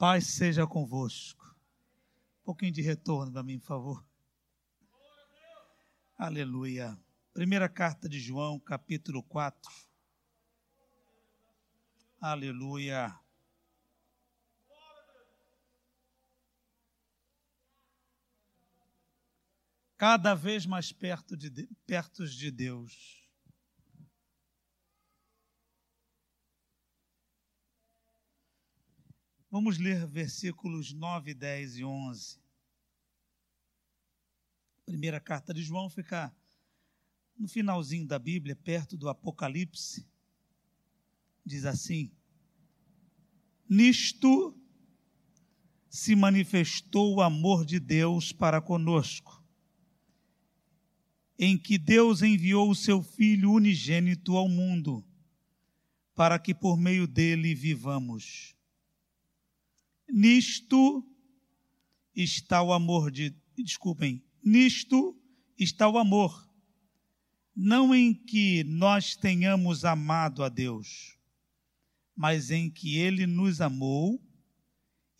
paz seja convosco. Um pouquinho de retorno para mim, por favor. Aleluia. Primeira carta de João, capítulo 4. Aleluia. Cada vez mais perto de, perto de Deus. Vamos ler versículos 9, 10 e 11. Primeira carta de João fica no finalzinho da Bíblia, perto do Apocalipse. Diz assim: Nisto se manifestou o amor de Deus para conosco, em que Deus enviou o seu Filho unigênito ao mundo, para que por meio dele vivamos. Nisto está o amor de. Desculpem, nisto está o amor. Não em que nós tenhamos amado a Deus, mas em que Ele nos amou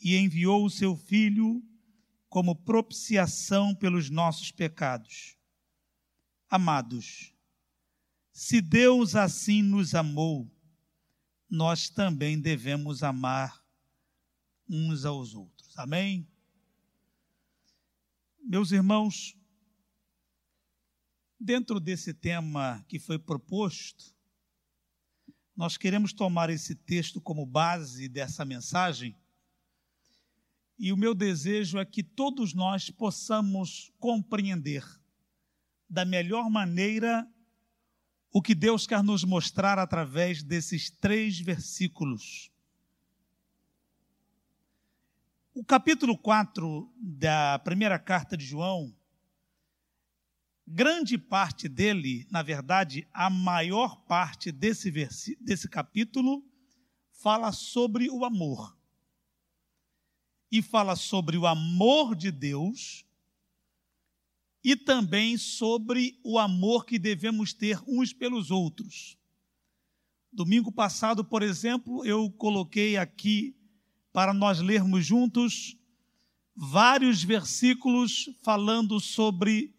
e enviou o seu Filho como propiciação pelos nossos pecados. Amados, se Deus assim nos amou, nós também devemos amar uns aos outros. Amém? Meus irmãos, dentro desse tema que foi proposto, nós queremos tomar esse texto como base dessa mensagem. E o meu desejo é que todos nós possamos compreender da melhor maneira o que Deus quer nos mostrar através desses três versículos o capítulo 4 da primeira carta de João, grande parte dele, na verdade, a maior parte desse, desse capítulo, fala sobre o amor. E fala sobre o amor de Deus e também sobre o amor que devemos ter uns pelos outros. Domingo passado, por exemplo, eu coloquei aqui para nós lermos juntos vários versículos falando sobre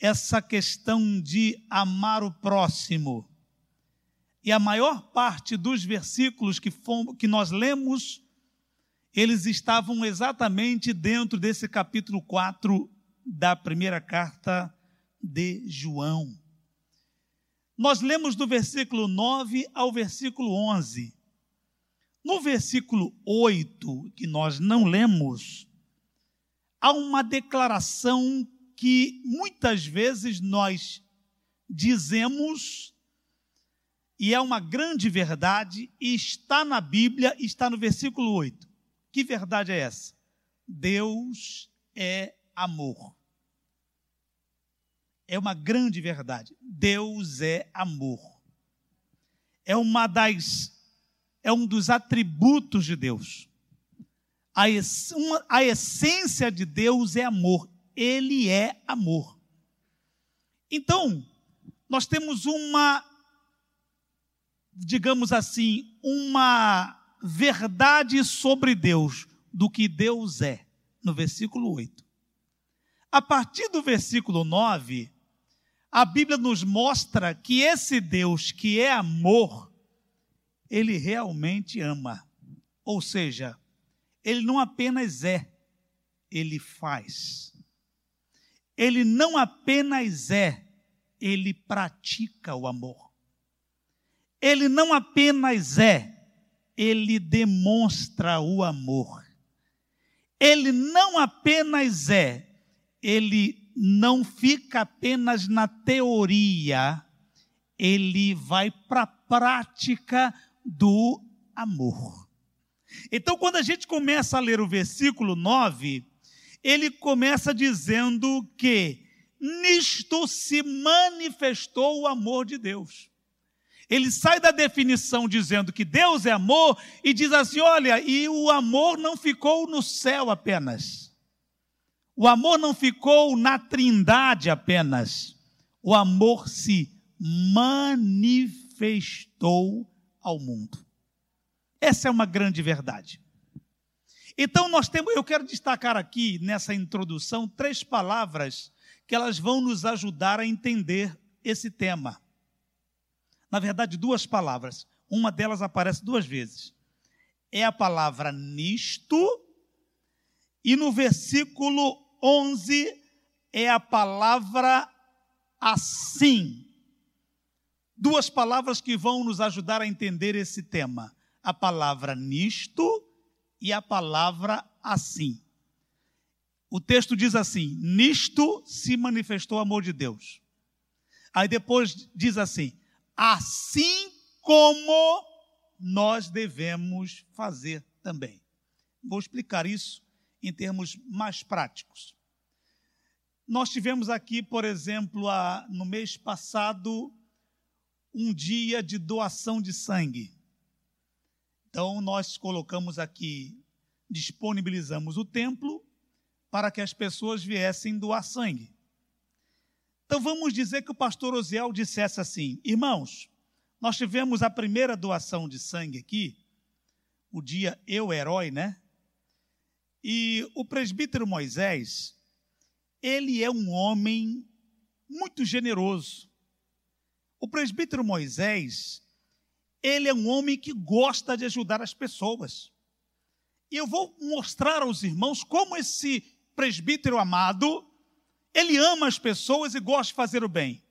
essa questão de amar o próximo. E a maior parte dos versículos que, fomos, que nós lemos, eles estavam exatamente dentro desse capítulo 4 da primeira carta de João. Nós lemos do versículo 9 ao versículo 11. No versículo 8, que nós não lemos, há uma declaração que muitas vezes nós dizemos, e é uma grande verdade, e está na Bíblia, está no versículo 8. Que verdade é essa? Deus é amor. É uma grande verdade. Deus é amor. É uma das é um dos atributos de Deus. A, ess uma, a essência de Deus é amor. Ele é amor. Então, nós temos uma, digamos assim, uma verdade sobre Deus, do que Deus é, no versículo 8. A partir do versículo 9, a Bíblia nos mostra que esse Deus que é amor, ele realmente ama. Ou seja, ele não apenas é, ele faz. Ele não apenas é, ele pratica o amor. Ele não apenas é, ele demonstra o amor. Ele não apenas é, ele não fica apenas na teoria, ele vai para a prática do amor. Então, quando a gente começa a ler o versículo 9, ele começa dizendo que nisto se manifestou o amor de Deus. Ele sai da definição dizendo que Deus é amor e diz assim: olha, e o amor não ficou no céu apenas. O amor não ficou na trindade apenas. O amor se manifestou ao mundo. Essa é uma grande verdade. Então nós temos, eu quero destacar aqui nessa introdução três palavras que elas vão nos ajudar a entender esse tema. Na verdade, duas palavras. Uma delas aparece duas vezes. É a palavra nisto e no versículo 11 é a palavra assim. Duas palavras que vão nos ajudar a entender esse tema: a palavra nisto e a palavra assim. O texto diz assim: nisto se manifestou o amor de Deus. Aí depois diz assim: assim como nós devemos fazer também. Vou explicar isso em termos mais práticos. Nós tivemos aqui, por exemplo, a, no mês passado, um dia de doação de sangue. Então, nós colocamos aqui, disponibilizamos o templo para que as pessoas viessem doar sangue. Então, vamos dizer que o pastor Osiel dissesse assim: irmãos, nós tivemos a primeira doação de sangue aqui, o dia Eu Herói, né? E o presbítero Moisés, ele é um homem muito generoso. O presbítero Moisés, ele é um homem que gosta de ajudar as pessoas. E eu vou mostrar aos irmãos como esse presbítero amado, ele ama as pessoas e gosta de fazer o bem.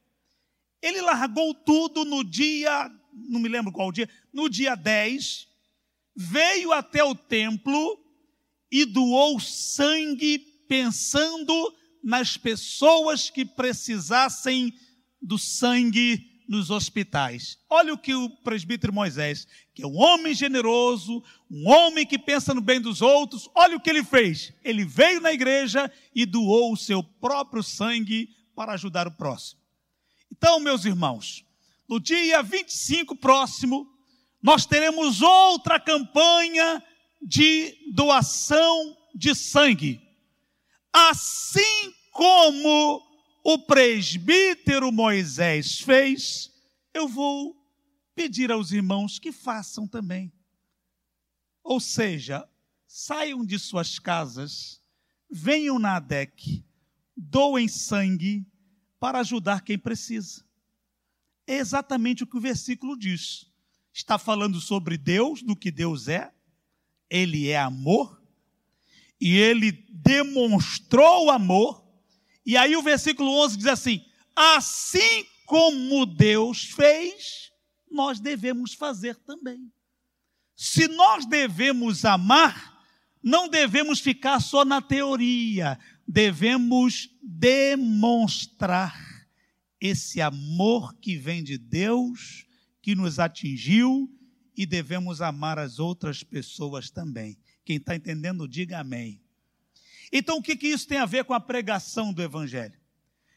Ele largou tudo no dia, não me lembro qual dia, no dia 10, veio até o templo e doou sangue pensando nas pessoas que precisassem do sangue nos hospitais. Olha o que o presbítero Moisés, que é um homem generoso, um homem que pensa no bem dos outros, olha o que ele fez. Ele veio na igreja e doou o seu próprio sangue para ajudar o próximo. Então, meus irmãos, no dia 25 próximo, nós teremos outra campanha de doação de sangue. Assim como o presbítero Moisés fez, eu vou pedir aos irmãos que façam também. Ou seja, saiam de suas casas, venham na ADEC, doem sangue para ajudar quem precisa. É exatamente o que o versículo diz. Está falando sobre Deus, do que Deus é. Ele é amor. E ele demonstrou amor. E aí o versículo 11 diz assim: Assim como Deus fez, nós devemos fazer também. Se nós devemos amar, não devemos ficar só na teoria, devemos demonstrar esse amor que vem de Deus, que nos atingiu, e devemos amar as outras pessoas também. Quem está entendendo, diga amém. Então, o que, que isso tem a ver com a pregação do Evangelho?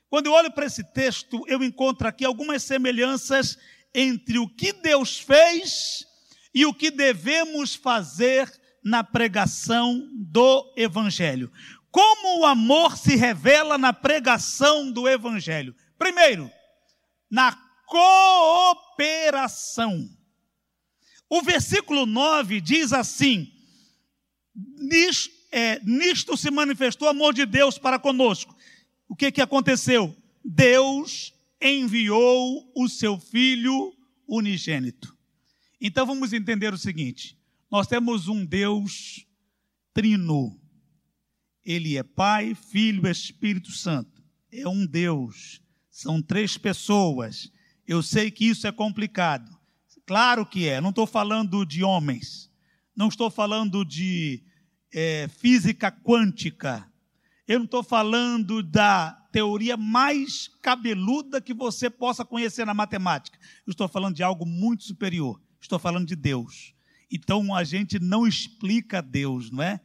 Quando eu olho para esse texto, eu encontro aqui algumas semelhanças entre o que Deus fez e o que devemos fazer na pregação do Evangelho. Como o amor se revela na pregação do Evangelho? Primeiro, na cooperação. O versículo 9 diz assim: nisto, é, nisto se manifestou o amor de Deus para conosco. O que, que aconteceu? Deus enviou o seu Filho unigênito. Então vamos entender o seguinte: nós temos um Deus trino, ele é Pai, Filho e Espírito Santo. É um Deus. São três pessoas. Eu sei que isso é complicado. Claro que é. Não estou falando de homens. Não estou falando de é, física quântica. Eu não estou falando da teoria mais cabeluda que você possa conhecer na matemática. Eu estou falando de algo muito superior. Estou falando de Deus. Então a gente não explica Deus, não é?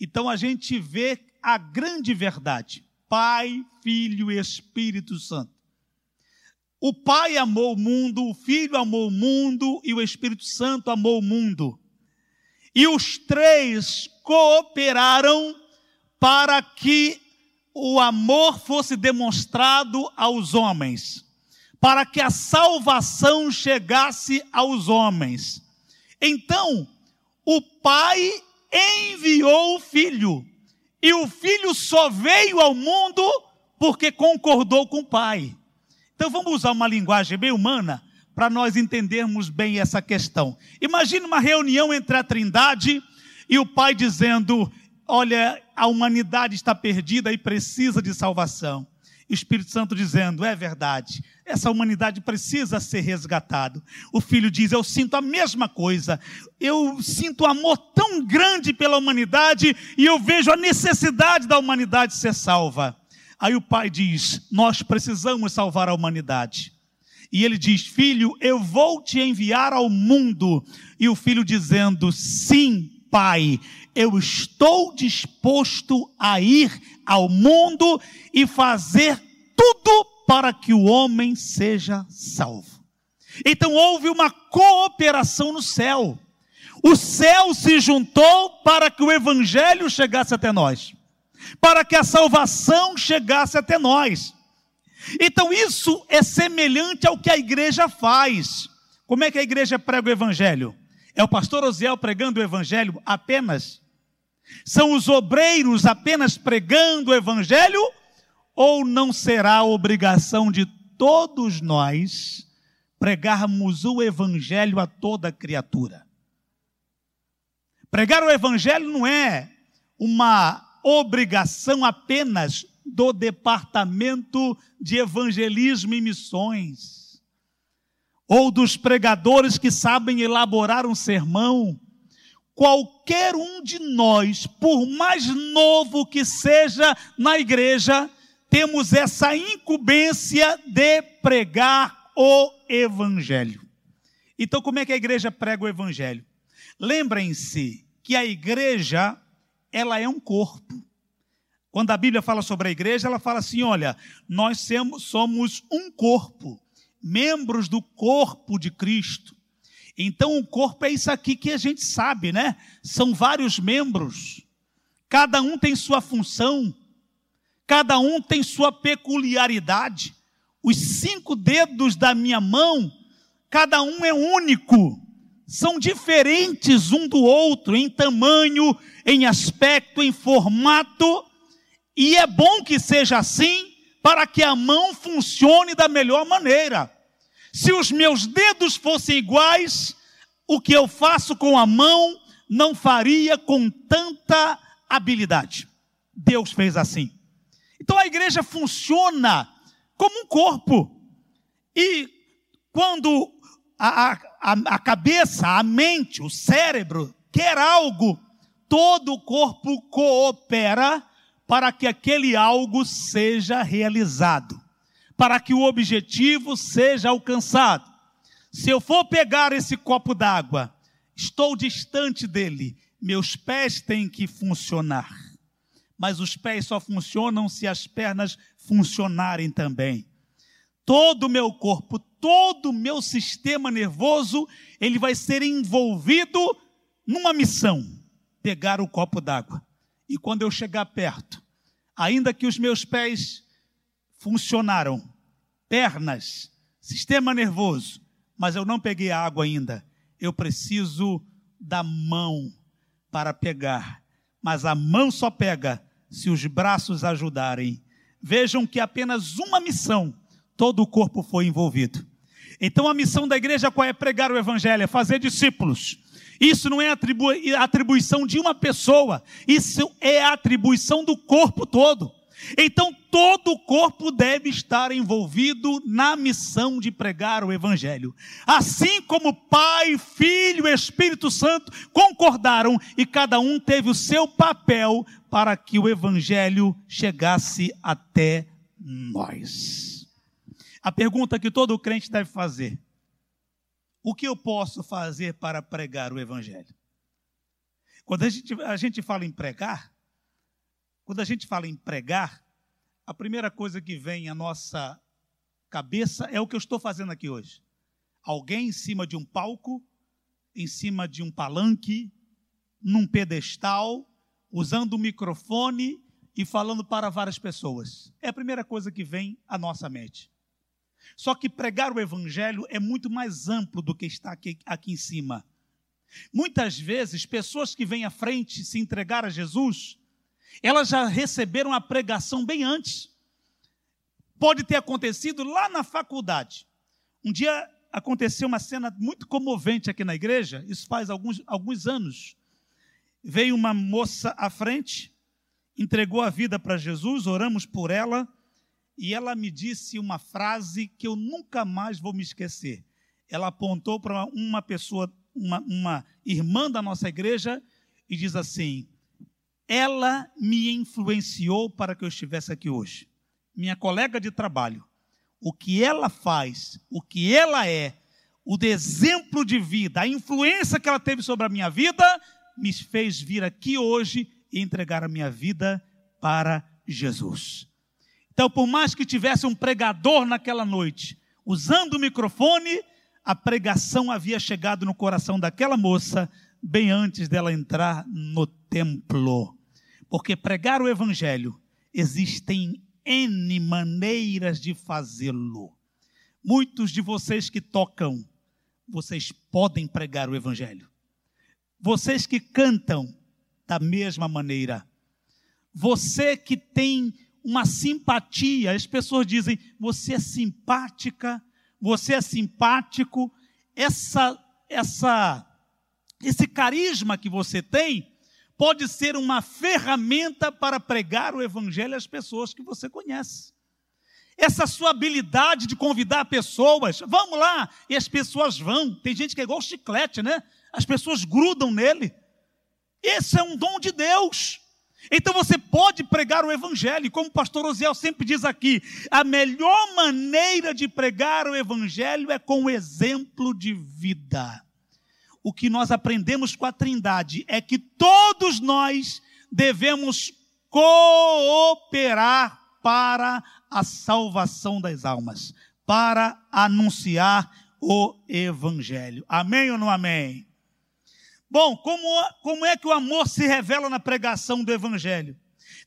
Então a gente vê a grande verdade: Pai, Filho e Espírito Santo. O Pai amou o mundo, o Filho amou o mundo e o Espírito Santo amou o mundo. E os três cooperaram para que o amor fosse demonstrado aos homens, para que a salvação chegasse aos homens. Então, o Pai enviou E o filho só veio ao mundo porque concordou com o pai. Então vamos usar uma linguagem bem humana para nós entendermos bem essa questão. Imagine uma reunião entre a Trindade e o pai dizendo: Olha, a humanidade está perdida e precisa de salvação. Espírito Santo dizendo: É verdade, essa humanidade precisa ser resgatada. O filho diz: Eu sinto a mesma coisa. Eu sinto amor tão grande pela humanidade e eu vejo a necessidade da humanidade ser salva. Aí o pai diz: Nós precisamos salvar a humanidade. E ele diz: Filho, eu vou te enviar ao mundo. E o filho dizendo: Sim, pai, eu estou disposto a ir ao mundo e fazer tudo para que o homem seja salvo. Então houve uma cooperação no céu. O céu se juntou para que o evangelho chegasse até nós, para que a salvação chegasse até nós. Então isso é semelhante ao que a igreja faz. Como é que a igreja prega o evangelho? É o pastor Osiel pregando o evangelho apenas? São os obreiros apenas pregando o evangelho? Ou não será obrigação de todos nós pregarmos o evangelho a toda criatura? Pregar o evangelho não é uma obrigação apenas do departamento de evangelismo e missões, ou dos pregadores que sabem elaborar um sermão, qualquer um de nós, por mais novo que seja na igreja, temos essa incumbência de pregar o evangelho. Então, como é que a igreja prega o evangelho? Lembrem-se que a igreja, ela é um corpo. Quando a Bíblia fala sobre a igreja, ela fala assim: olha, nós somos um corpo, membros do corpo de Cristo. Então, o corpo é isso aqui que a gente sabe, né? São vários membros, cada um tem sua função, cada um tem sua peculiaridade. Os cinco dedos da minha mão, cada um é único, são diferentes um do outro em tamanho, em aspecto, em formato, e é bom que seja assim para que a mão funcione da melhor maneira. Se os meus dedos fossem iguais, o que eu faço com a mão não faria com tanta habilidade. Deus fez assim. Então a igreja funciona como um corpo. E quando a, a, a cabeça, a mente, o cérebro quer algo, todo o corpo coopera para que aquele algo seja realizado para que o objetivo seja alcançado. Se eu for pegar esse copo d'água, estou distante dele, meus pés têm que funcionar. Mas os pés só funcionam se as pernas funcionarem também. Todo o meu corpo, todo o meu sistema nervoso, ele vai ser envolvido numa missão: pegar o copo d'água. E quando eu chegar perto, ainda que os meus pés funcionaram. Pernas, sistema nervoso, mas eu não peguei a água ainda. Eu preciso da mão para pegar. Mas a mão só pega se os braços ajudarem. Vejam que apenas uma missão, todo o corpo foi envolvido. Então a missão da igreja qual é pregar o evangelho, é fazer discípulos. Isso não é atribu atribuição de uma pessoa, isso é atribuição do corpo todo. Então todo o corpo deve estar envolvido na missão de pregar o Evangelho. Assim como Pai, Filho e Espírito Santo concordaram e cada um teve o seu papel para que o Evangelho chegasse até nós. A pergunta que todo crente deve fazer: o que eu posso fazer para pregar o Evangelho? Quando a gente, a gente fala em pregar, quando a gente fala em pregar, a primeira coisa que vem à nossa cabeça é o que eu estou fazendo aqui hoje. Alguém em cima de um palco, em cima de um palanque, num pedestal, usando o microfone e falando para várias pessoas. É a primeira coisa que vem à nossa mente. Só que pregar o evangelho é muito mais amplo do que está aqui, aqui em cima. Muitas vezes, pessoas que vêm à frente se entregar a Jesus, Elas já receberam a pregação bem antes. Pode ter acontecido lá na faculdade. Um dia aconteceu uma cena muito comovente aqui na igreja, isso faz alguns, alguns anos. Veio uma moça à frente, entregou a vida para Jesus, oramos por ela, e ela me disse uma frase que eu nunca mais vou me esquecer. Ela apontou para uma pessoa, uma, uma irmã da nossa igreja, e diz assim: Ela me influenciou para que eu estivesse aqui hoje. Minha colega de trabalho o que ela faz, o que ela é, o exemplo de vida, a influência que ela teve sobre a minha vida, me fez vir aqui hoje e entregar a minha vida para Jesus. Então, por mais que tivesse um pregador naquela noite, usando o microfone, a pregação havia chegado no coração daquela moça bem antes dela entrar no templo. Porque pregar o evangelho existem N maneiras de fazê-lo. Muitos de vocês que tocam, vocês podem pregar o Evangelho. Vocês que cantam, da mesma maneira. Você que tem uma simpatia, as pessoas dizem, você é simpática, você é simpático, essa, essa, esse carisma que você tem, pode ser uma ferramenta para pregar o evangelho às pessoas que você conhece. Essa sua habilidade de convidar pessoas, vamos lá, e as pessoas vão. Tem gente que é igual chiclete, né? As pessoas grudam nele. Esse é um dom de Deus. Então você pode pregar o evangelho, como o pastor Osiel sempre diz aqui, a melhor maneira de pregar o evangelho é com o exemplo de vida o que nós aprendemos com a Trindade é que todos nós devemos cooperar para a salvação das almas, para anunciar o Evangelho. Amém ou não amém? Bom, como, como é que o amor se revela na pregação do Evangelho?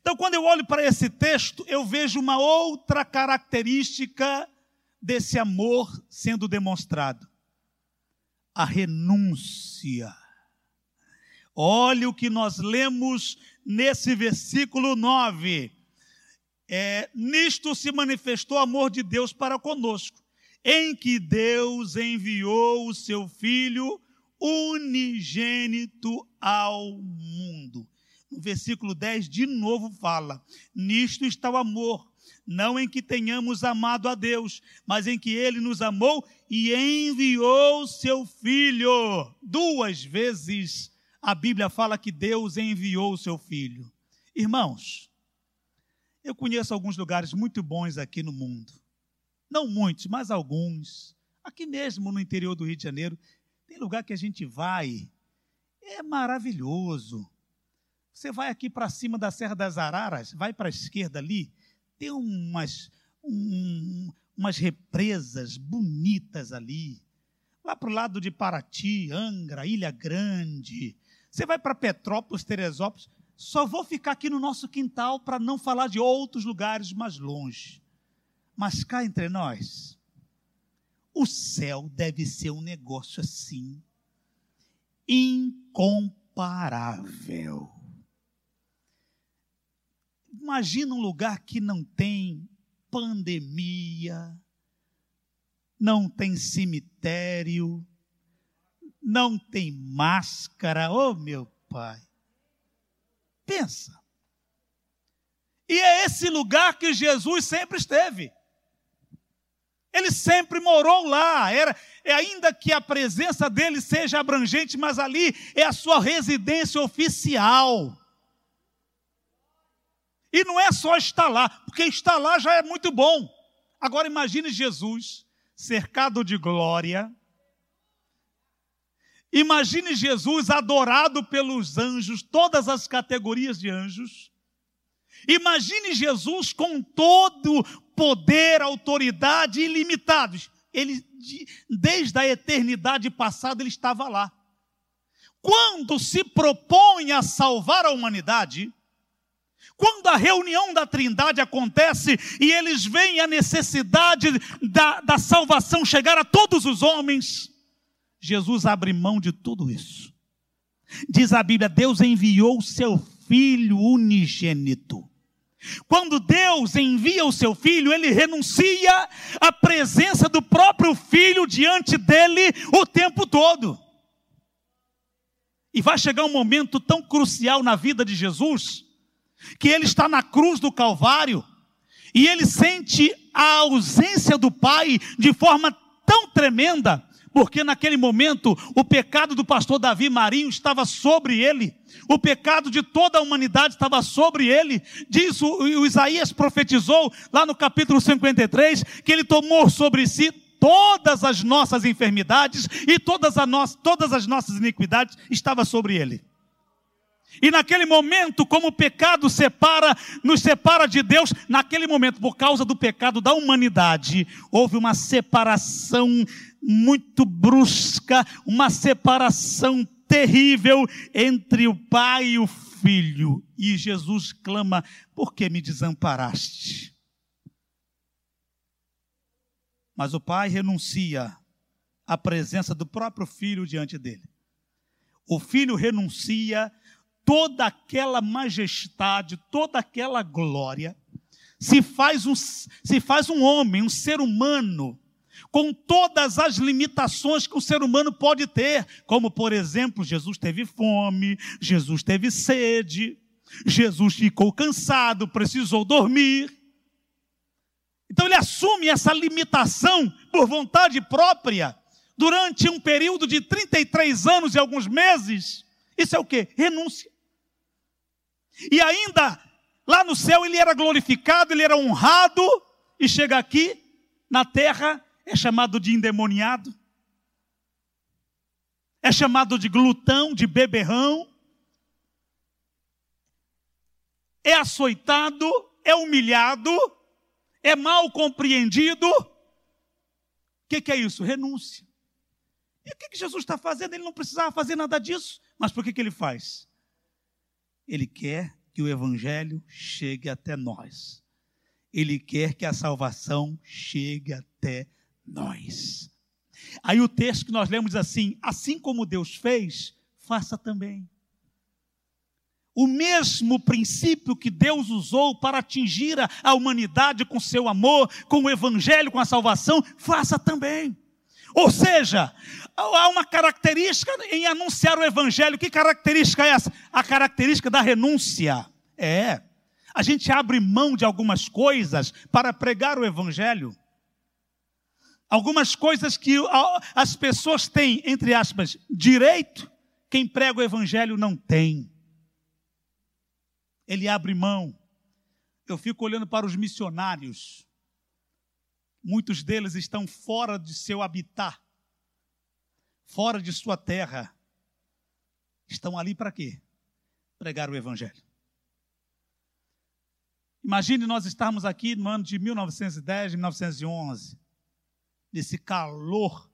Então, quando eu olho para esse texto, eu vejo uma outra característica desse amor sendo demonstrado a renúncia. Olha o que nós lemos nesse versículo 9. É, nisto se manifestou o amor de Deus para conosco, em que Deus enviou o seu Filho unigênito ao mundo. No versículo 10, de novo fala: Nisto está o amor não em que tenhamos amado a Deus, mas em que Ele nos amou e enviou seu Filho. Duas vezes a Bíblia fala que Deus enviou o seu Filho. Irmãos, eu conheço alguns lugares muito bons aqui no mundo. Não muitos, mas alguns. Aqui mesmo no interior do Rio de Janeiro, tem lugar que a gente vai, é maravilhoso. Você vai aqui para cima da Serra das Araras, vai para a esquerda ali, tem umas, um, umas represas bonitas ali. Lá para o lado de Paraty, Angra, Ilha Grande. Você vai para Petrópolis, Teresópolis. Só vou ficar aqui no nosso quintal para não falar de outros lugares mais longe. Mas cá entre nós, o céu deve ser um negócio assim, incomparável. Imagina um lugar que não tem pandemia, não tem cemitério, não tem máscara. Oh, meu pai. Pensa. E é esse lugar que Jesus sempre esteve. Ele sempre morou lá. Era, é ainda que a presença dele seja abrangente, mas ali é a sua residência oficial. E não é só estar lá, porque estar lá já é muito bom. Agora imagine Jesus cercado de glória. Imagine Jesus adorado pelos anjos, todas as categorias de anjos. Imagine Jesus com todo poder, autoridade ilimitados. Ele, desde a eternidade passada, ele estava lá. Quando se propõe a salvar a humanidade, quando a reunião da Trindade acontece e eles veem a necessidade da, da salvação chegar a todos os homens, Jesus abre mão de tudo isso. Diz a Bíblia: Deus enviou o seu filho unigênito. Quando Deus envia o seu filho, ele renuncia à presença do próprio filho diante dele o tempo todo. E vai chegar um momento tão crucial na vida de Jesus, que ele está na cruz do Calvário, e ele sente a ausência do Pai de forma tão tremenda, porque naquele momento o pecado do pastor Davi Marinho estava sobre ele, o pecado de toda a humanidade estava sobre ele. Diz o, o Isaías profetizou lá no capítulo 53 que ele tomou sobre si todas as nossas enfermidades e todas, no, todas as nossas iniquidades estava sobre ele. E naquele momento, como o pecado separa, nos separa de Deus, naquele momento, por causa do pecado da humanidade, houve uma separação muito brusca, uma separação terrível entre o pai e o filho. E Jesus clama: Por que me desamparaste? Mas o pai renuncia à presença do próprio filho diante dele. O filho renuncia toda aquela majestade, toda aquela glória, se faz um, se faz um homem, um ser humano, com todas as limitações que o ser humano pode ter, como por exemplo, Jesus teve fome, Jesus teve sede, Jesus ficou cansado, precisou dormir. Então ele assume essa limitação por vontade própria durante um período de 33 anos e alguns meses. Isso é o que? Renúncia. E ainda lá no céu ele era glorificado, ele era honrado, e chega aqui na terra é chamado de endemoniado, é chamado de glutão, de beberrão, é açoitado, é humilhado, é mal compreendido. O que, que, é isso? Renúncia. E o que, que Jesus está fazendo? Ele não precisava fazer nada disso, mas por que, que ele faz? Ele quer que o Evangelho chegue até nós. Ele quer que a salvação chegue até nós nós. Aí o texto que nós lemos assim: assim como Deus fez, faça também. O mesmo princípio que Deus usou para atingir a humanidade com seu amor, com o evangelho, com a salvação, faça também. Ou seja, há uma característica em anunciar o evangelho. Que característica é essa? A característica da renúncia. É. A gente abre mão de algumas coisas para pregar o evangelho. Algumas coisas que as pessoas têm, entre aspas, direito, quem prega o evangelho não tem. Ele abre mão. Eu fico olhando para os missionários. Muitos deles estão fora de seu habitat, fora de sua terra. Estão ali para quê? Pregar o evangelho. Imagine nós estarmos aqui no ano de 1910, 1911 desse calor.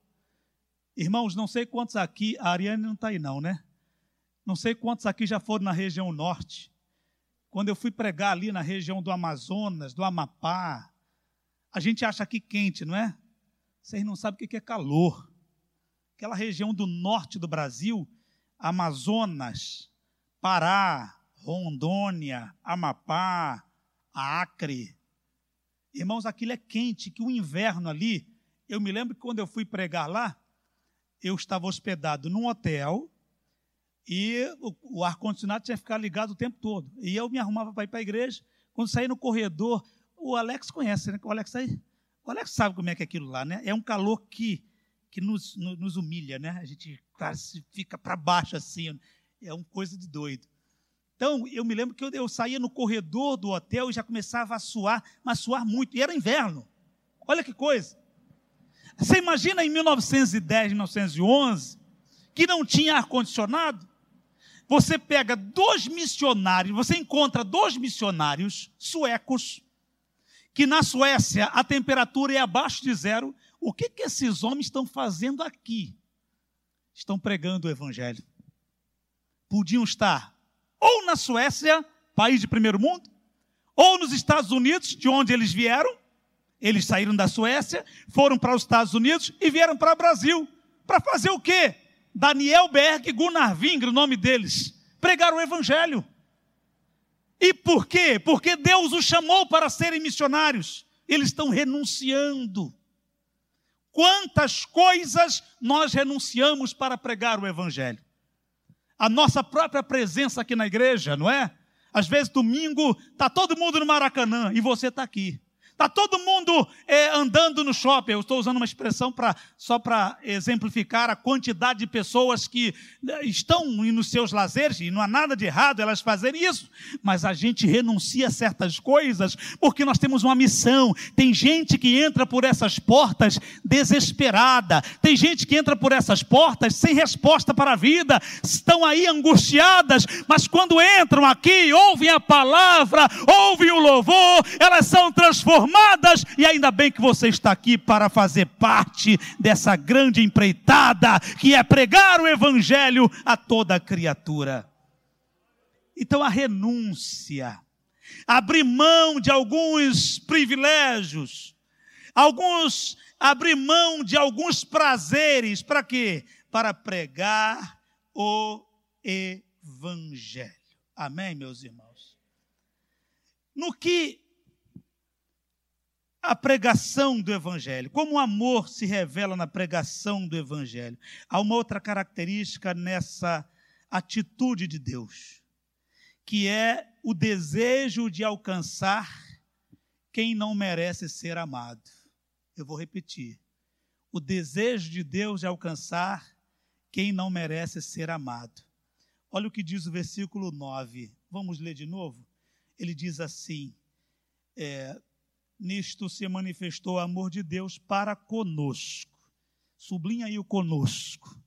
Irmãos, não sei quantos aqui, a Ariane não está aí não, né? Não sei quantos aqui já foram na região norte. Quando eu fui pregar ali na região do Amazonas, do Amapá, a gente acha aqui quente, não é? Vocês não sabem o que é calor. Aquela região do norte do Brasil, Amazonas, Pará, Rondônia, Amapá, Acre. Irmãos, aquilo é quente, que o inverno ali eu me lembro que quando eu fui pregar lá, eu estava hospedado num hotel e o, o ar-condicionado tinha que ficar ligado o tempo todo. E eu me arrumava para ir para a igreja. Quando saí no corredor, o Alex conhece, né? O Alex aí, o Alex sabe como é que é aquilo lá, né? É um calor que, que nos, nos humilha, né? A gente quase fica para baixo assim, é uma coisa de doido. Então, eu me lembro que eu, eu saía no corredor do hotel e já começava a suar, mas suar muito, e era inverno. Olha que coisa. Você imagina em 1910, 1911, que não tinha ar-condicionado? Você pega dois missionários, você encontra dois missionários suecos, que na Suécia a temperatura é abaixo de zero. O que, que esses homens estão fazendo aqui? Estão pregando o Evangelho. Podiam estar ou na Suécia, país de primeiro mundo, ou nos Estados Unidos, de onde eles vieram, eles saíram da Suécia, foram para os Estados Unidos e vieram para o Brasil. Para fazer o quê? Daniel Berg e Gunnar Vingre, o nome deles. Pregaram o Evangelho. E por quê? Porque Deus os chamou para serem missionários. Eles estão renunciando. Quantas coisas nós renunciamos para pregar o Evangelho? A nossa própria presença aqui na igreja, não é? Às vezes, domingo, está todo mundo no Maracanã e você está aqui. Está todo mundo é, andando no shopping. Eu estou usando uma expressão pra, só para exemplificar a quantidade de pessoas que né, estão nos seus lazeres, e não há nada de errado elas fazerem isso, mas a gente renuncia a certas coisas porque nós temos uma missão. Tem gente que entra por essas portas desesperada, tem gente que entra por essas portas sem resposta para a vida, estão aí angustiadas, mas quando entram aqui, ouvem a palavra, ouvem o louvor, elas são transformadas transformadas, e ainda bem que você está aqui para fazer parte dessa grande empreitada, que é pregar o Evangelho a toda criatura. Então a renúncia, abrir mão de alguns privilégios, alguns abrir mão de alguns prazeres, para quê? Para pregar o Evangelho. Amém, meus irmãos? No que a pregação do Evangelho, como o amor se revela na pregação do Evangelho. Há uma outra característica nessa atitude de Deus, que é o desejo de alcançar quem não merece ser amado. Eu vou repetir. O desejo de Deus de alcançar quem não merece ser amado. Olha o que diz o versículo 9. Vamos ler de novo? Ele diz assim: é, nisto se manifestou o amor de Deus para conosco. Sublinha aí o conosco.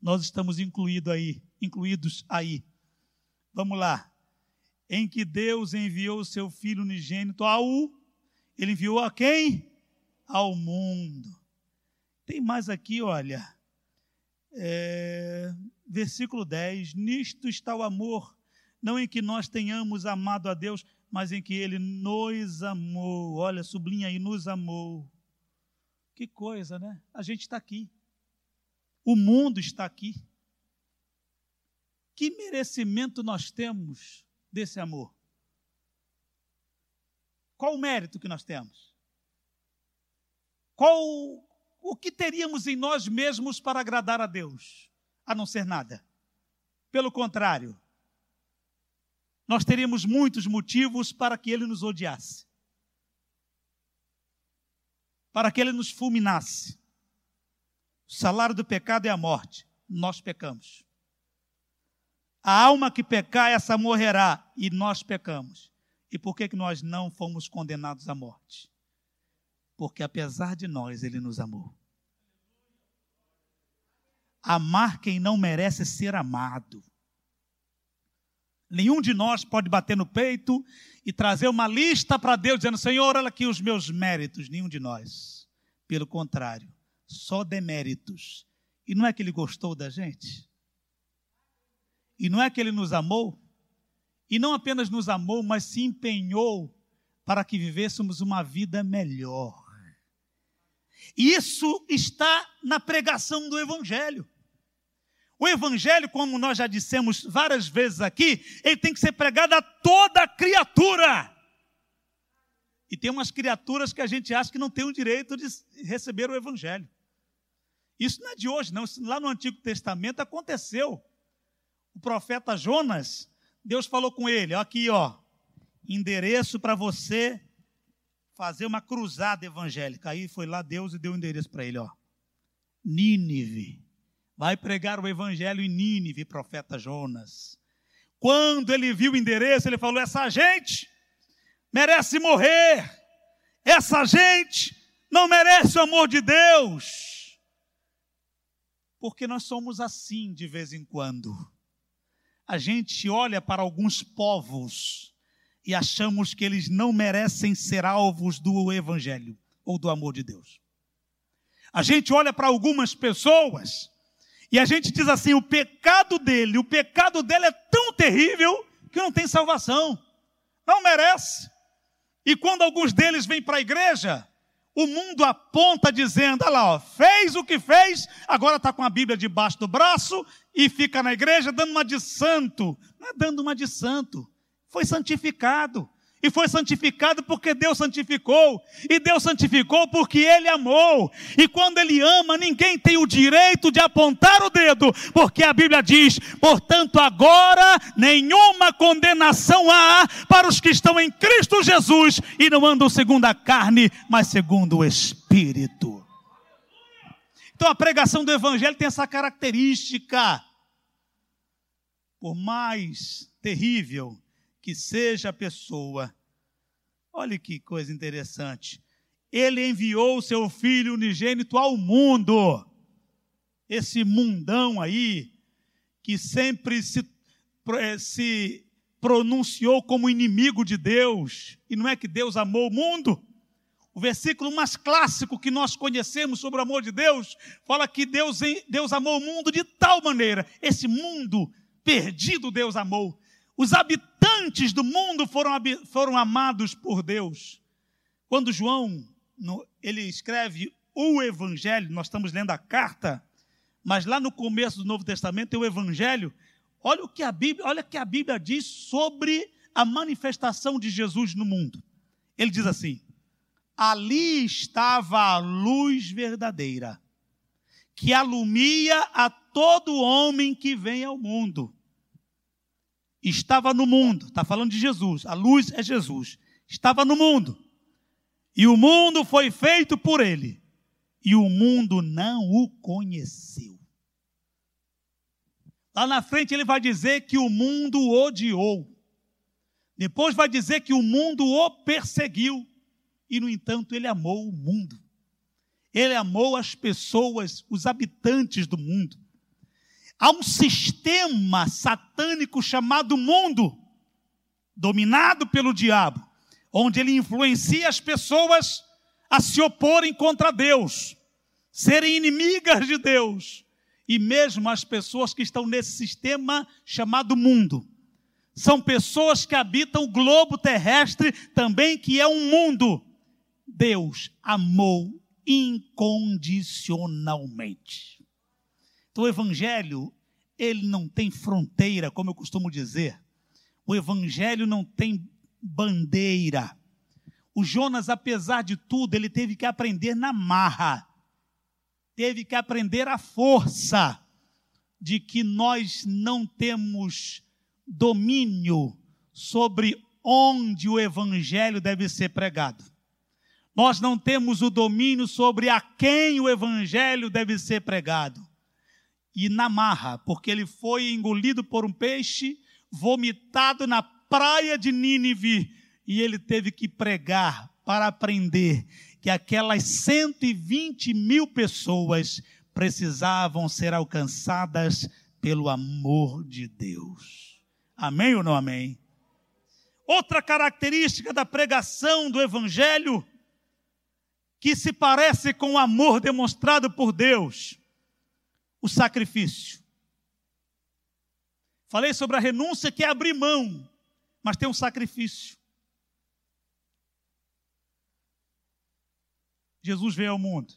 Nós estamos incluído aí, incluídos aí. Vamos lá. Em que Deus enviou o seu Filho unigênito ao. Ele enviou a quem? Ao mundo. Tem mais aqui, olha. É, versículo 10: Nisto está o amor, não em que nós tenhamos amado a Deus, mas em que ele nos amou. Olha, sublinha aí, nos amou. Que coisa, né? A gente está aqui. O mundo está aqui. Que merecimento nós temos desse amor? Qual o mérito que nós temos? Qual o que teríamos em nós mesmos para agradar a Deus? A não ser nada. Pelo contrário, nós teríamos muitos motivos para que ele nos odiasse, para que ele nos fulminasse. O salário do pecado é a morte, nós pecamos. A alma que pecar, essa morrerá, e nós pecamos. E por que, que nós não fomos condenados à morte? Porque apesar de nós, ele nos amou. Amar quem não merece ser amado. Nenhum de nós pode bater no peito e trazer uma lista para Deus dizendo: Senhor, olha aqui os meus méritos. Nenhum de nós. Pelo contrário, só deméritos. E não é que ele gostou da gente? E não é que ele nos amou? E não apenas nos amou, mas se empenhou para que vivêssemos uma vida melhor. Isso está na pregação do Evangelho. O evangelho, como nós já dissemos várias vezes aqui, ele tem que ser pregado a toda criatura. E tem umas criaturas que a gente acha que não tem o direito de receber o evangelho. Isso não é de hoje, não. Isso lá no Antigo Testamento aconteceu. O profeta Jonas, Deus falou com ele: aqui, ó, endereço para você fazer uma cruzada evangélica. Aí foi lá Deus e deu o endereço para ele, ó. Nínive vai pregar o evangelho em Nínive, profeta Jonas. Quando ele viu o endereço, ele falou: essa gente merece morrer, essa gente não merece o amor de Deus. Porque nós somos assim de vez em quando. A gente olha para alguns povos e achamos que eles não merecem ser alvos do evangelho ou do amor de Deus. A gente olha para algumas pessoas e a gente diz assim: o pecado dele, o pecado dele é tão terrível que não tem salvação, não merece. E quando alguns deles vêm para a igreja, o mundo aponta dizendo: olha lá, ó, fez o que fez, agora está com a Bíblia debaixo do braço e fica na igreja dando uma de santo. Não é dando uma de santo, foi santificado. E foi santificado porque Deus santificou. E Deus santificou porque Ele amou. E quando Ele ama, ninguém tem o direito de apontar o dedo, porque a Bíblia diz: portanto, agora nenhuma condenação há para os que estão em Cristo Jesus e não andam segundo a carne, mas segundo o Espírito. Então a pregação do Evangelho tem essa característica. Por mais terrível que seja a pessoa. Olhe que coisa interessante. Ele enviou o seu filho unigênito ao mundo. Esse mundão aí, que sempre se, eh, se pronunciou como inimigo de Deus. E não é que Deus amou o mundo? O versículo mais clássico que nós conhecemos sobre o amor de Deus fala que Deus, Deus amou o mundo de tal maneira. Esse mundo perdido Deus amou. Os habitantes do mundo foram, foram amados por Deus. Quando João no, ele escreve o Evangelho, nós estamos lendo a carta, mas lá no começo do Novo Testamento tem o Evangelho. Olha o que a Bíblia, olha o que a Bíblia diz sobre a manifestação de Jesus no mundo. Ele diz assim: ali estava a luz verdadeira, que alumia a todo homem que vem ao mundo estava no mundo, está falando de Jesus, a luz é Jesus, estava no mundo, e o mundo foi feito por ele, e o mundo não o conheceu. Lá na frente ele vai dizer que o mundo o odiou, depois vai dizer que o mundo o perseguiu, e no entanto ele amou o mundo, ele amou as pessoas, os habitantes do mundo. Há um sistema satânico chamado mundo, dominado pelo diabo, onde ele influencia as pessoas a se oporem contra Deus, serem inimigas de Deus, e mesmo as pessoas que estão nesse sistema chamado mundo. São pessoas que habitam o globo terrestre também, que é um mundo. Deus amou incondicionalmente. Então, o Evangelho, ele não tem fronteira, como eu costumo dizer. O Evangelho não tem bandeira. O Jonas, apesar de tudo, ele teve que aprender na marra, teve que aprender a força de que nós não temos domínio sobre onde o Evangelho deve ser pregado. Nós não temos o domínio sobre a quem o Evangelho deve ser pregado e na marra, porque ele foi engolido por um peixe, vomitado na praia de Nínive, e ele teve que pregar para aprender que aquelas 120 mil pessoas precisavam ser alcançadas pelo amor de Deus. Amém ou não amém? Outra característica da pregação do Evangelho que se parece com o amor demonstrado por Deus o sacrifício. Falei sobre a renúncia que é abrir mão, mas tem um sacrifício. Jesus veio ao mundo.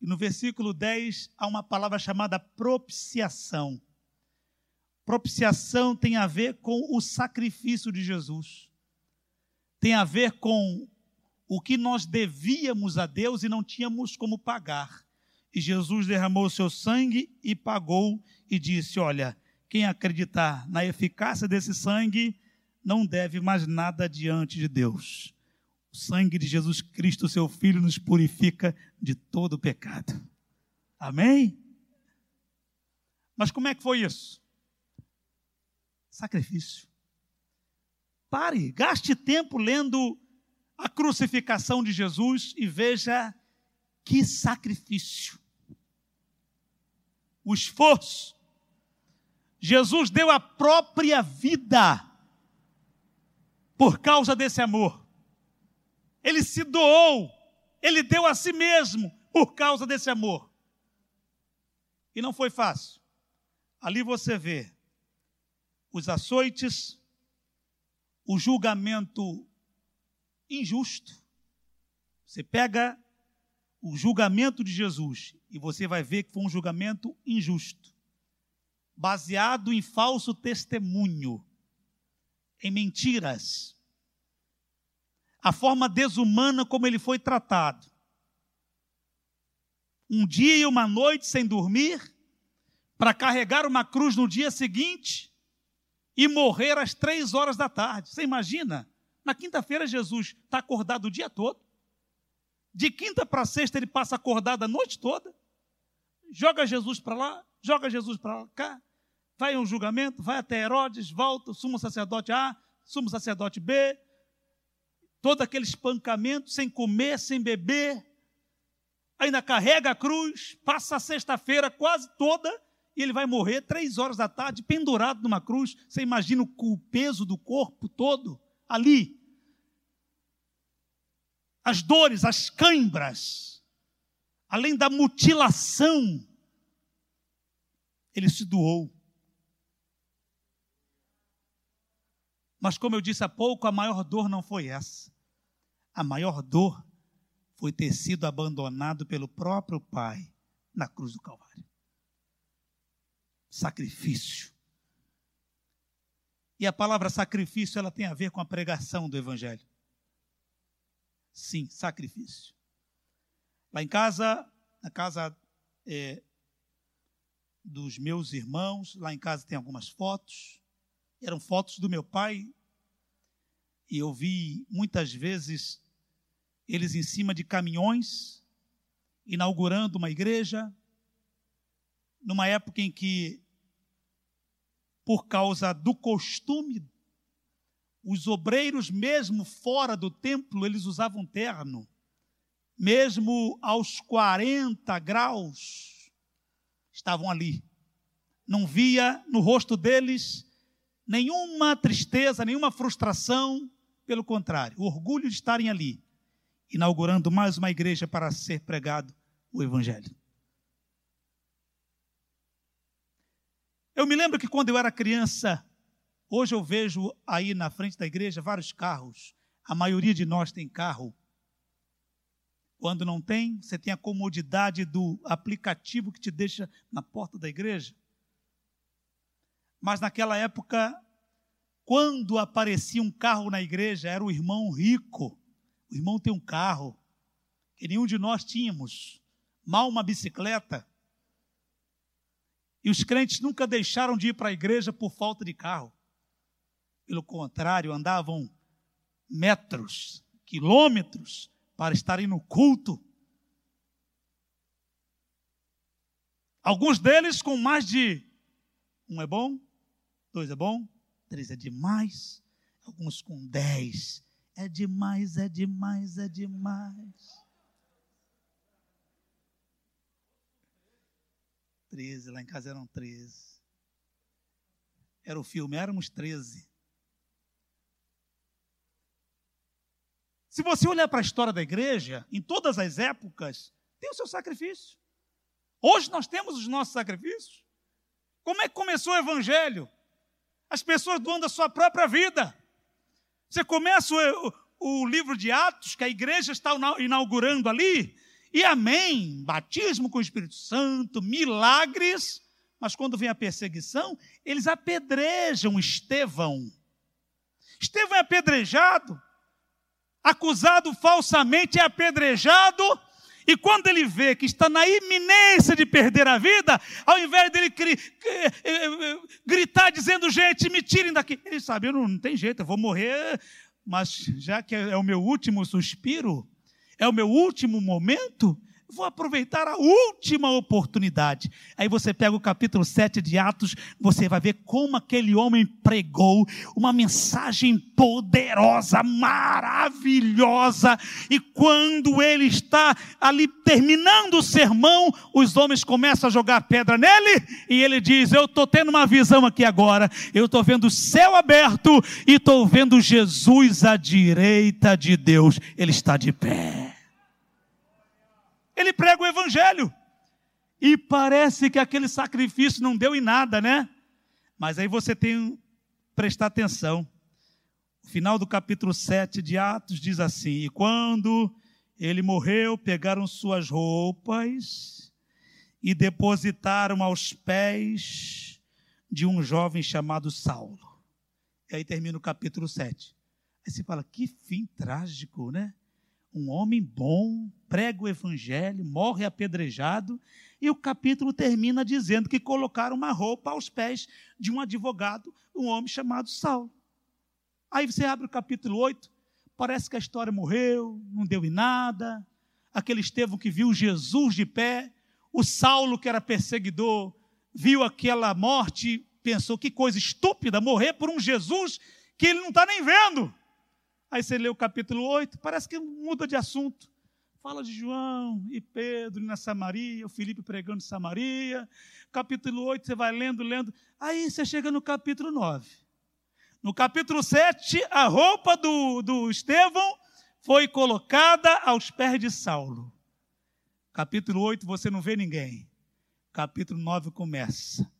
E no versículo 10 há uma palavra chamada propiciação. Propiciação tem a ver com o sacrifício de Jesus. Tem a ver com o que nós devíamos a Deus e não tínhamos como pagar. E Jesus derramou seu sangue e pagou e disse: Olha, quem acreditar na eficácia desse sangue não deve mais nada diante de Deus. O sangue de Jesus Cristo, seu Filho, nos purifica de todo pecado. Amém? Mas como é que foi isso? Sacrifício. Pare, gaste tempo lendo a crucificação de Jesus e veja que sacrifício! O esforço. Jesus deu a própria vida por causa desse amor. Ele se doou, ele deu a si mesmo por causa desse amor. E não foi fácil. Ali você vê os açoites, o julgamento injusto. Você pega o julgamento de Jesus, e você vai ver que foi um julgamento injusto, baseado em falso testemunho. em mentiras, a forma desumana como ele foi tratado. Um dia e uma noite sem dormir, para carregar uma cruz no dia seguinte e morrer às três horas da tarde. Você imagina? Na quinta-feira, Jesus está acordado o dia todo. De quinta para sexta, ele passa acordado a noite toda. Joga Jesus para lá, joga Jesus para cá. Vai um julgamento, vai até Herodes, volta, sumo sacerdote A, sumo sacerdote B, todo aquele espancamento, sem comer, sem beber, ainda carrega a cruz, passa a sexta-feira quase toda e ele vai morrer três horas da tarde, pendurado numa cruz. Você imagina o peso do corpo todo ali. As dores, as cãibras, além da mutilação, ele se doou. Mas, como eu disse há pouco, a maior dor não foi essa. A maior dor foi ter sido abandonado pelo próprio Pai na cruz do Calvário. Sacrifício. E a palavra sacrifício ela tem a ver com a pregação do Evangelho. Sim, sacrifício. Lá em casa, na casa é, dos meus irmãos, lá em casa tem algumas fotos eram fotos do meu pai, e eu vi muitas vezes eles em cima de caminhões, inaugurando uma igreja, numa época em que, por causa do costume, os obreiros, mesmo fora do templo, eles usavam terno, mesmo aos 40 graus, estavam ali. Não via no rosto deles nenhuma tristeza, nenhuma frustração, pelo contrário, o orgulho de estarem ali, inaugurando mais uma igreja para ser pregado o Evangelho. Eu me lembro que quando eu era criança, hoje eu vejo aí na frente da igreja vários carros, a maioria de nós tem carro. Quando não tem, você tem a comodidade do aplicativo que te deixa na porta da igreja. Mas naquela época, quando aparecia um carro na igreja, era o irmão rico. O irmão tem um carro, que nenhum de nós tínhamos, mal uma bicicleta. E os crentes nunca deixaram de ir para a igreja por falta de carro. Pelo contrário, andavam metros, quilômetros para estarem no culto. Alguns deles com mais de um é bom, Dois é bom? Três é demais. Alguns com dez. É demais, é demais, é demais. Treze, lá em casa eram treze. Era o filme, éramos treze. Se você olhar para a história da igreja, em todas as épocas, tem o seu sacrifício. Hoje nós temos os nossos sacrifícios. Como é que começou o evangelho? As pessoas doam da sua própria vida. Você começa o, o, o livro de Atos, que a igreja está inaugurando ali, e amém, batismo com o Espírito Santo, milagres, mas quando vem a perseguição, eles apedrejam Estevão. Estevão é apedrejado, acusado falsamente, é apedrejado, e quando ele vê que está na iminência de perder a vida, ao invés dele eh, eh, gritar dizendo, gente, me tirem daqui, ele sabe, não, não tem jeito, eu vou morrer, mas já que é o meu último suspiro, é o meu último momento, Vou aproveitar a última oportunidade. Aí você pega o capítulo 7 de Atos, você vai ver como aquele homem pregou uma mensagem poderosa, maravilhosa. E quando ele está ali terminando o sermão, os homens começam a jogar pedra nele e ele diz: Eu estou tendo uma visão aqui agora. Eu estou vendo o céu aberto e estou vendo Jesus à direita de Deus. Ele está de pé. Ele prega o evangelho. E parece que aquele sacrifício não deu em nada, né? Mas aí você tem que prestar atenção. O final do capítulo 7 de Atos diz assim: E quando ele morreu, pegaram suas roupas e depositaram aos pés de um jovem chamado Saulo. E aí termina o capítulo 7. Aí você fala, que fim trágico, né? Um homem bom, prega o evangelho, morre apedrejado, e o capítulo termina dizendo que colocaram uma roupa aos pés de um advogado, um homem chamado Saulo. Aí você abre o capítulo 8, parece que a história morreu, não deu em nada. Aquele Estevão que viu Jesus de pé, o Saulo, que era perseguidor, viu aquela morte, pensou que coisa estúpida morrer por um Jesus que ele não está nem vendo. Aí você lê o capítulo 8, parece que muda de assunto. Fala de João e Pedro na Samaria, o Filipe pregando em Samaria. Capítulo 8, você vai lendo, lendo. Aí você chega no capítulo 9. No capítulo 7, a roupa do, do Estevão foi colocada aos pés de Saulo. Capítulo 8, você não vê ninguém. Capítulo 9 começa.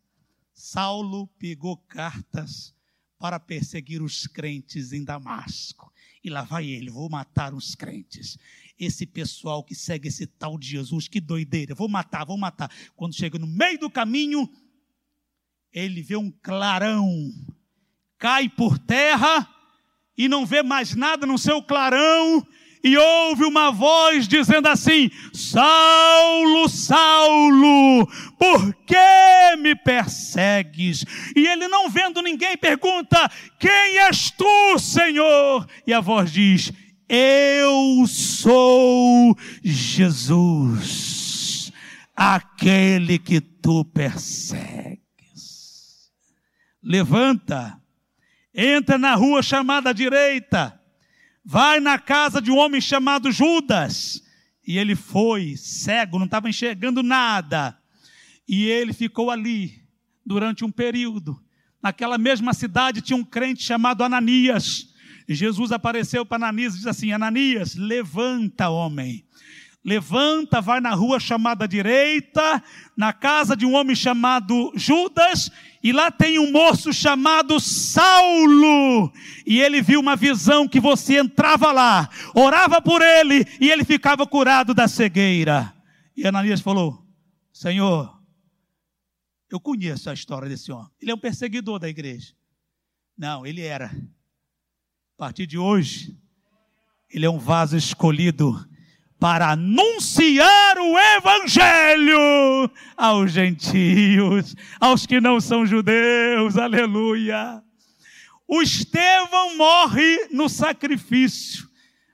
Saulo pegou cartas para perseguir os crentes em Damasco. E lá vai ele, vou matar os crentes. Esse pessoal que segue esse tal de Jesus, que doideira, vou matar, vou matar. Quando chega no meio do caminho, ele vê um clarão, cai por terra e não vê mais nada no seu clarão, e ouve uma voz dizendo assim: Saulo, Saulo, por que me persegues? E ele, não vendo ninguém, pergunta: Quem és tu, Senhor? E a voz diz: Eu sou Jesus, aquele que tu persegues. Levanta, entra na rua chamada direita vai na casa de um homem chamado Judas. E ele foi cego, não estava enxergando nada. E ele ficou ali durante um período. Naquela mesma cidade tinha um crente chamado Ananias. Jesus apareceu para Ananias e disse assim: Ananias, levanta, homem. Levanta, vai na rua chamada direita, na casa de um homem chamado Judas, e lá tem um moço chamado Saulo. E ele viu uma visão que você entrava lá, orava por ele, e ele ficava curado da cegueira. E Ananias falou: Senhor, eu conheço a história desse homem. Ele é um perseguidor da igreja. Não, ele era. A partir de hoje, ele é um vaso escolhido para anunciar o evangelho aos gentios, aos que não são judeus. Aleluia. O Estevão morre no sacrifício,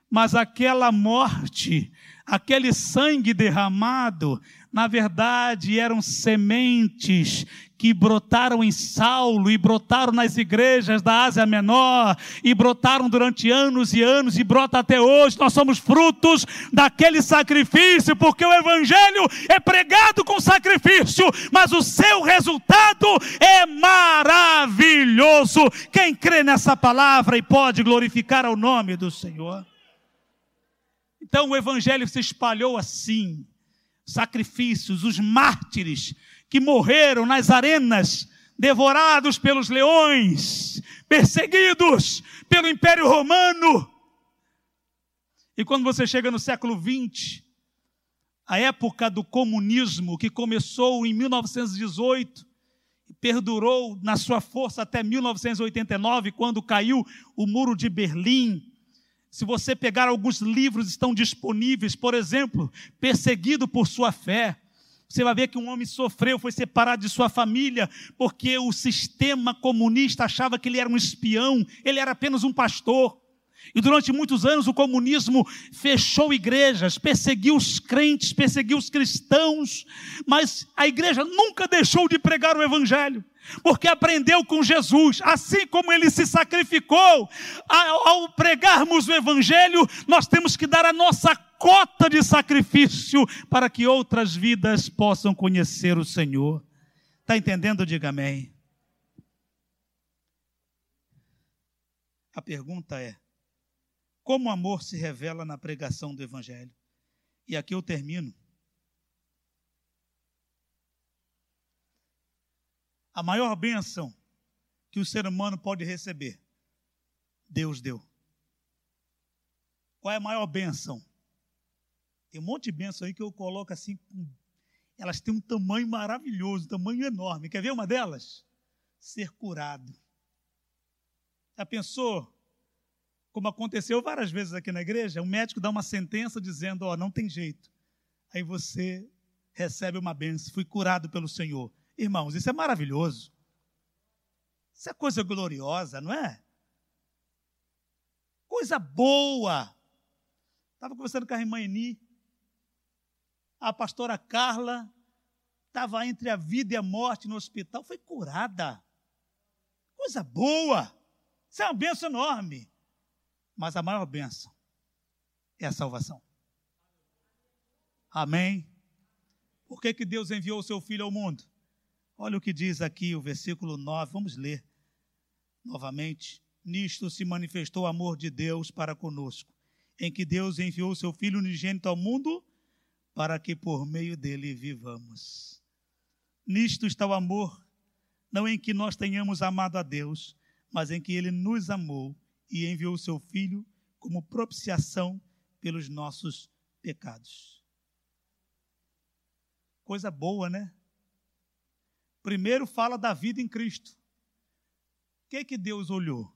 mas aquela morte, aquele sangue derramado, na verdade eram sementes que brotaram em Saulo e brotaram nas igrejas da Ásia Menor e brotaram durante anos e anos e brota até hoje. Nós somos frutos daquele sacrifício, porque o evangelho é pregado com sacrifício, mas o seu resultado é maravilhoso. Quem crê nessa palavra e pode glorificar ao nome do Senhor? Então o evangelho se espalhou assim, sacrifícios, os mártires que morreram nas arenas, devorados pelos leões, perseguidos pelo Império Romano. E quando você chega no século XX, a época do comunismo, que começou em 1918 e perdurou na sua força até 1989, quando caiu o Muro de Berlim. Se você pegar alguns livros, estão disponíveis, por exemplo, Perseguido por Sua Fé, você vai ver que um homem sofreu, foi separado de sua família, porque o sistema comunista achava que ele era um espião, ele era apenas um pastor. E durante muitos anos o comunismo fechou igrejas, perseguiu os crentes, perseguiu os cristãos, mas a igreja nunca deixou de pregar o evangelho, porque aprendeu com Jesus, assim como ele se sacrificou. Ao pregarmos o evangelho, nós temos que dar a nossa cota de sacrifício para que outras vidas possam conhecer o Senhor. Está entendendo? Diga amém. A pergunta é: como o amor se revela na pregação do Evangelho? E aqui eu termino. A maior bênção que o ser humano pode receber, Deus deu. Qual é a maior bênção? Tem um monte de bênçãos aí que eu coloco assim, elas têm um tamanho maravilhoso, um tamanho enorme. Quer ver uma delas? Ser curado. Já pensou? Como aconteceu várias vezes aqui na igreja, o médico dá uma sentença dizendo: Ó, oh, não tem jeito. Aí você recebe uma benção, fui curado pelo Senhor. Irmãos, isso é maravilhoso. Isso é coisa gloriosa, não é? Coisa boa. Estava conversando com a irmã Eni. A pastora Carla estava entre a vida e a morte no hospital, foi curada. Coisa boa. Isso é uma benção enorme. Mas a maior benção é a salvação. Amém? Por que, que Deus enviou o seu Filho ao mundo? Olha o que diz aqui o versículo 9, vamos ler novamente. Nisto se manifestou o amor de Deus para conosco, em que Deus enviou o seu Filho unigênito ao mundo para que por meio dele vivamos. Nisto está o amor, não em que nós tenhamos amado a Deus, mas em que ele nos amou e enviou o seu Filho como propiciação pelos nossos pecados. Coisa boa, né? Primeiro fala da vida em Cristo. O que, que Deus olhou?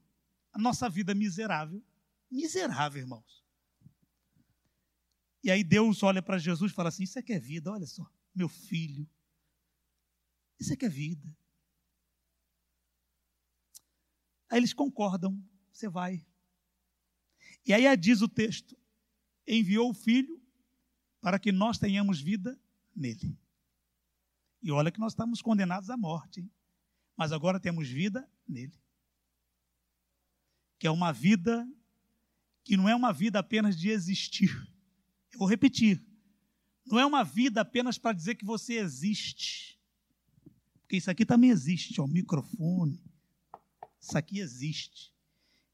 A nossa vida miserável. Miserável, irmãos. E aí Deus olha para Jesus e fala assim: Isso é que é vida, olha só, meu filho. Isso é que é vida. Aí eles concordam, você vai. E aí diz o texto: enviou o filho para que nós tenhamos vida nele. E olha que nós estamos condenados à morte, hein? mas agora temos vida nele. Que é uma vida que não é uma vida apenas de existir. Eu vou repetir. Não é uma vida apenas para dizer que você existe. Porque isso aqui também existe, ó, o microfone. Isso aqui existe.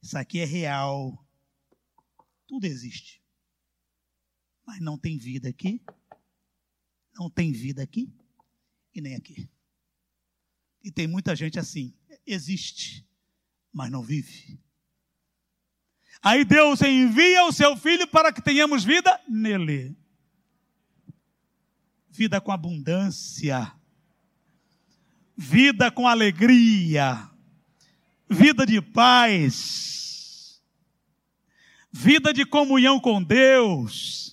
Isso aqui é real. Tudo existe. Mas não tem vida aqui não tem vida aqui e nem aqui. E tem muita gente assim, existe, mas não vive. Aí Deus envia o seu filho para que tenhamos vida nele. Vida com abundância. Vida com alegria. Vida de paz. Vida de comunhão com Deus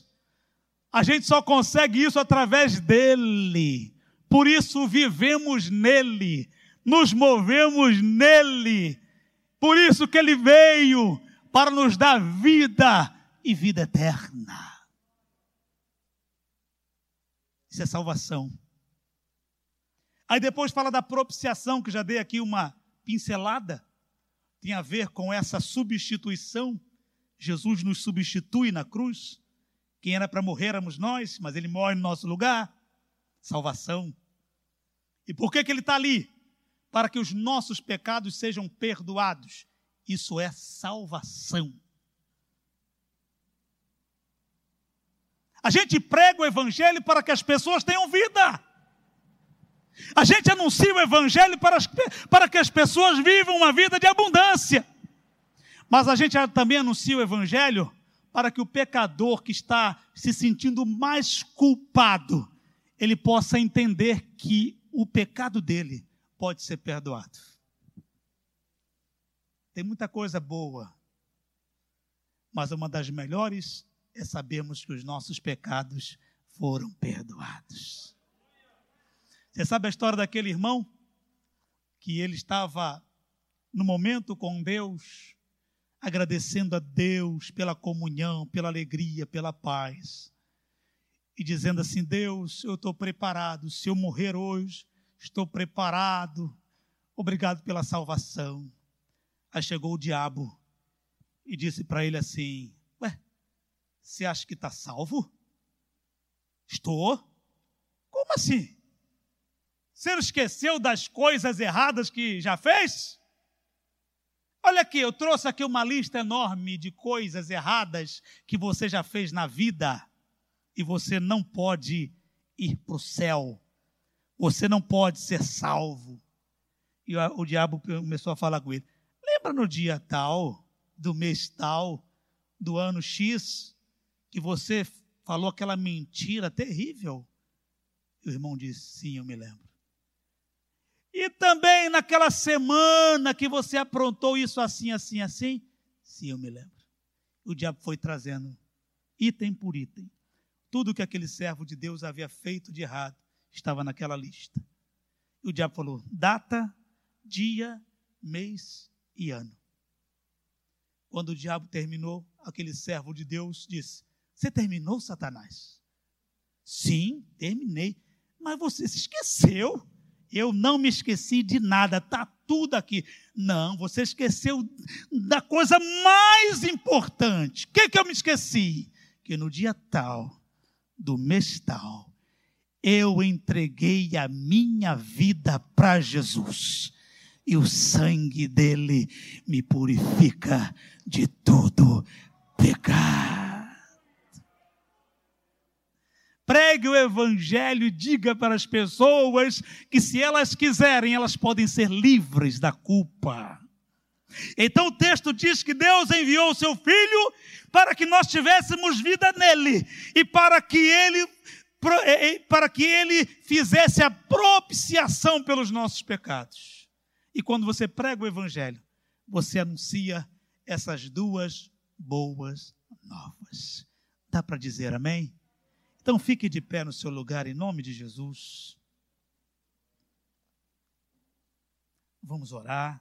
a gente só consegue isso através dele. Por isso vivemos nele, nos movemos nele. Por isso que ele veio para nos dar vida e vida eterna. Isso é salvação. Aí depois fala da propiciação, que já dei aqui uma pincelada. Tem a ver com essa substituição. Jesus nos substitui na cruz. Quem era para morrer éramos nós, mas ele morre no nosso lugar. Salvação. E por que, que ele está ali? Para que os nossos pecados sejam perdoados. Isso é salvação. A gente prega o Evangelho para que as pessoas tenham vida. A gente anuncia o Evangelho para, as, para que as pessoas vivam uma vida de abundância. Mas a gente também anuncia o Evangelho para que o pecador que está se sentindo mais culpado, ele possa entender que o pecado dele pode ser perdoado. Tem muita coisa boa, mas uma das melhores é sabermos que os nossos pecados foram perdoados. Você sabe a história daquele irmão que ele estava no momento com Deus, agradecendo a Deus pela comunhão, pela alegria, pela paz. E dizendo assim: Deus, eu estou preparado. Se eu morrer hoje, estou preparado. Obrigado pela salvação. Aí chegou o diabo e disse para ele assim: Ué, você acha que está salvo? Estou. Como assim? Você esqueceu das coisas erradas que já fez? Olha aqui, eu trouxe aqui uma lista enorme de coisas erradas que você já fez na vida e você não pode ir para o céu. Você não pode ser salvo. E o diabo começou a falar com ele: Lembra no dia tal, do mês tal, do ano X, que você falou aquela mentira terrível? E o irmão disse: Sim, eu me lembro. E também naquela semana que você aprontou isso assim, assim, assim. Sim, eu me lembro. O diabo foi trazendo item por item. Tudo que aquele servo de Deus havia feito de errado estava naquela lista. E o diabo falou: data, dia, mês e ano. Quando o diabo terminou, aquele servo de Deus disse: Você terminou, Satanás? Sim, terminei. Mas você se esqueceu. Eu não me esqueci de nada, está tudo aqui. Não, você esqueceu da coisa mais importante. O que, que eu me esqueci? Que no dia tal, do mês tal, eu entreguei a minha vida para Jesus. E o sangue dele me purifica de todo pecado. Pregue o evangelho e diga para as pessoas que, se elas quiserem, elas podem ser livres da culpa. Então o texto diz que Deus enviou o seu filho para que nós tivéssemos vida nele e para que ele para que ele fizesse a propiciação pelos nossos pecados. E quando você prega o evangelho, você anuncia essas duas boas novas. Dá para dizer amém? Então fique de pé no seu lugar em nome de Jesus. Vamos orar.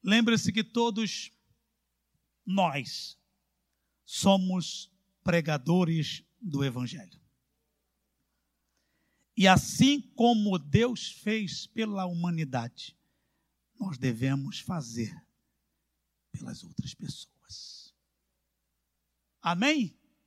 Lembre-se que todos nós somos pregadores do Evangelho. E assim como Deus fez pela humanidade, nós devemos fazer pelas outras pessoas. Amém?